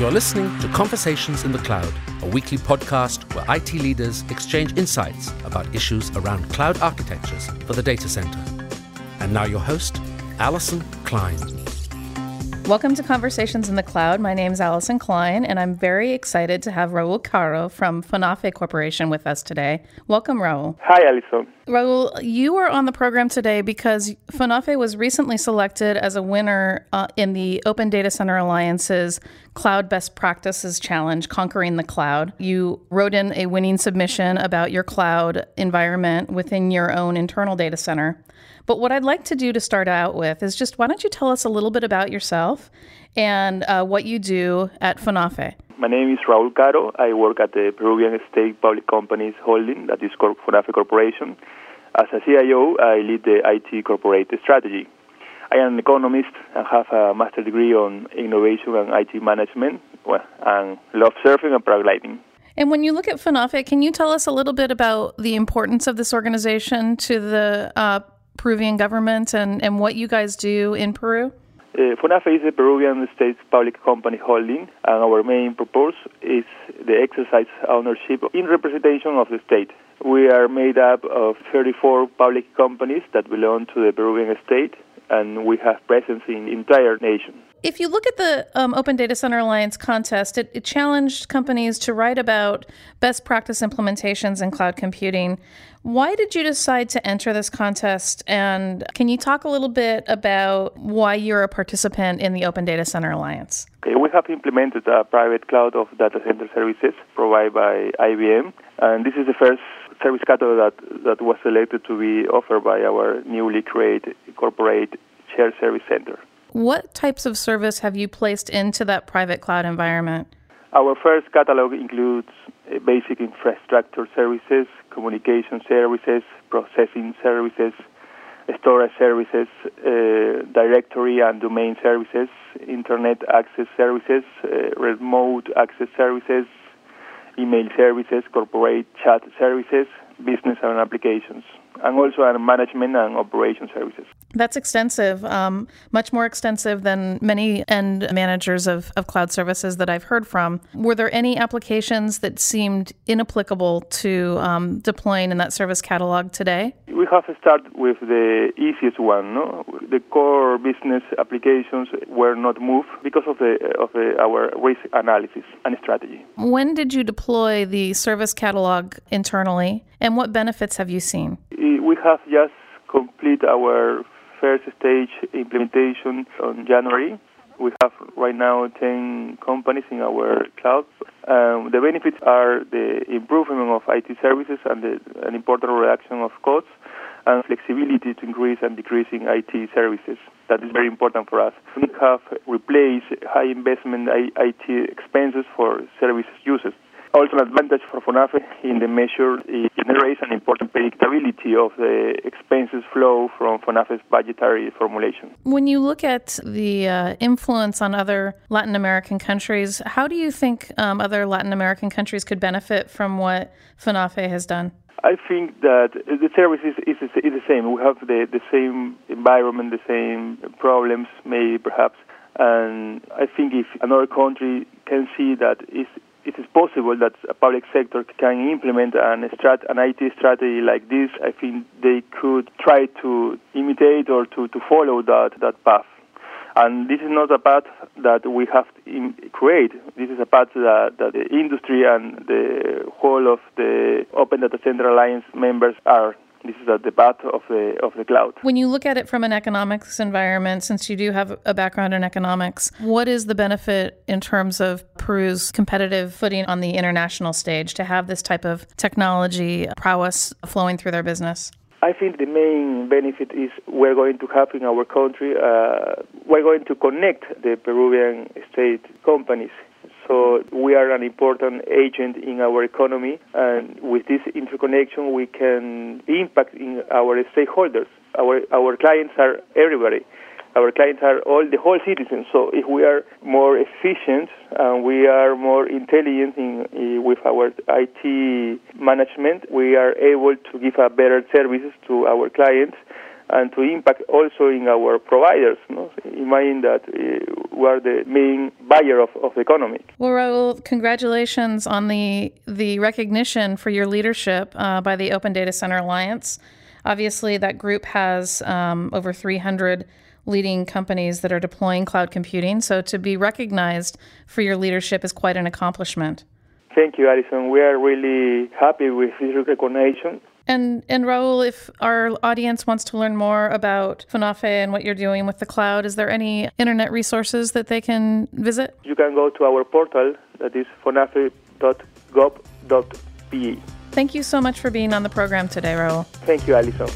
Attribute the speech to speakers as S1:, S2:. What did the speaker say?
S1: You're listening to Conversations in the Cloud, a weekly podcast where IT leaders exchange insights about issues around cloud architectures for the data center. And now your host, Allyson Klein.
S2: Welcome to Conversations in the Cloud. My name is Allyson Klein, and I'm very excited to have Raul Caro from Fonafe Corporation with us today. Welcome, Raul.
S3: Hi, Allyson.
S2: Raul, you are on the program today because Fonafe was recently selected as a winner uh, in the Open Data Center Alliance's Cloud Best Practices Challenge, Conquering the Cloud. You wrote in a winning submission about your cloud environment within your own internal data center. But what I'd like to do to start out with is just why don't you tell us a little bit about yourself and uh, what you do at Fonafe?
S3: My name is Raul Caro. I work at the Peruvian State Public Companies Holding, that is called Fonafe Corporation. As a CIO, I lead the IT corporate strategy. I am an economist and have a master's degree on innovation and IT management, well, and love surfing and paragliding.
S2: And when you look at Fonafe, can you tell us a little bit about the importance of this organization to the uh, Peruvian government and, and what you guys do in Peru?
S3: FONAFE is a Peruvian state public company holding, and our main purpose is the exercise ownership in representation of the state. We are made up of 34 public companies that belong to the Peruvian state, and we have presence in entire nation.
S2: If you look at the um, Open Data Center Alliance contest, it, it, challenged companies to write about best practice implementations in cloud computing. Why did you decide to enter this contest? And can you talk a little bit about why you're a participant in the Open Data Center Alliance?
S3: Okay, we have implemented a private cloud of data center services provided by IBM, and this is the first service catalog that, that was selected to be offered by our newly created corporate shared service center.
S2: What types of service have you placed into that private cloud environment?
S3: Our first catalog includes uh, basic infrastructure services, communication services, processing services, storage services, uh, directory and domain services, internet access services, uh, remote access services, email services, corporate chat services, business and applications and also our management and operation services.
S2: That's extensive, um, much more extensive than many end managers of, of cloud services that I've heard from. Were there any applications that seemed inapplicable to um, deploying in that service catalog today?
S3: We have started with the easiest one. No? The core business applications were not moved because of the of the, our risk analysis and strategy.
S2: When did you deploy the service catalog internally, and what benefits have you seen?
S3: we have just completed our first stage implementation on January. We have right now 10 companies in our cloud. Um, the benefits are the improvement of IT services and the, an important reduction of costs and flexibility to increase and decrease in IT services. That is very important for us. We have replaced high investment IT expenses for services users. Also, an advantage for FONAFE in the measure it generates an important predictability of the expenses flow from FONAFE's budgetary formulation.
S2: When you look at the uh, influence on other Latin American countries, how do you think um, other Latin American countries could benefit from what FONAFE has done?
S3: I think that the service is, is, is the same. We have the, the same environment, the same problems, maybe perhaps. And I think if another country can see that it's it is possible that a public sector can implement an, strat, an IT strategy like this, I think they could try to imitate or to, to follow that, that path. And this is not a path that we have to create. This is a path that, that the industry and the whole of the Open Data Center Alliance members are this is at the path of the of the cloud.
S2: When you look at it from an economics environment, since you do have a background in economics, what is the benefit in terms of Peru's competitive footing on the international stage to have this type of technology prowess flowing through their business?
S3: I think the main benefit is we're going to have in our country, uh, we're going to connect the Peruvian state companies so we are an important agent in our economy, and with this interconnection, we can impact in our stakeholders. Our our clients are everybody. Our clients are all the whole citizens. So if we are more efficient and we are more intelligent in, in, with our IT management, we are able to give a better services to our clients and to impact also in our providers. No? Imagine that uh, we are the main buyer of, of the economy.
S2: Well, Raul, congratulations on the the recognition for your leadership uh, by the Open Data Center Alliance. Obviously, that group has um, over 300 leading companies that are deploying cloud computing. So to be recognized for your leadership is quite an accomplishment.
S3: Thank you, Allyson. We are really happy with this recognition.
S2: And and Raul, if our audience wants to learn more about FONAFE and what you're doing with the cloud, is there any internet resources that they can visit?
S3: You can go to our portal that is fonafe.gov.pe.
S2: Thank you so much for being on the program today, Raul.
S3: Thank you, Allyson.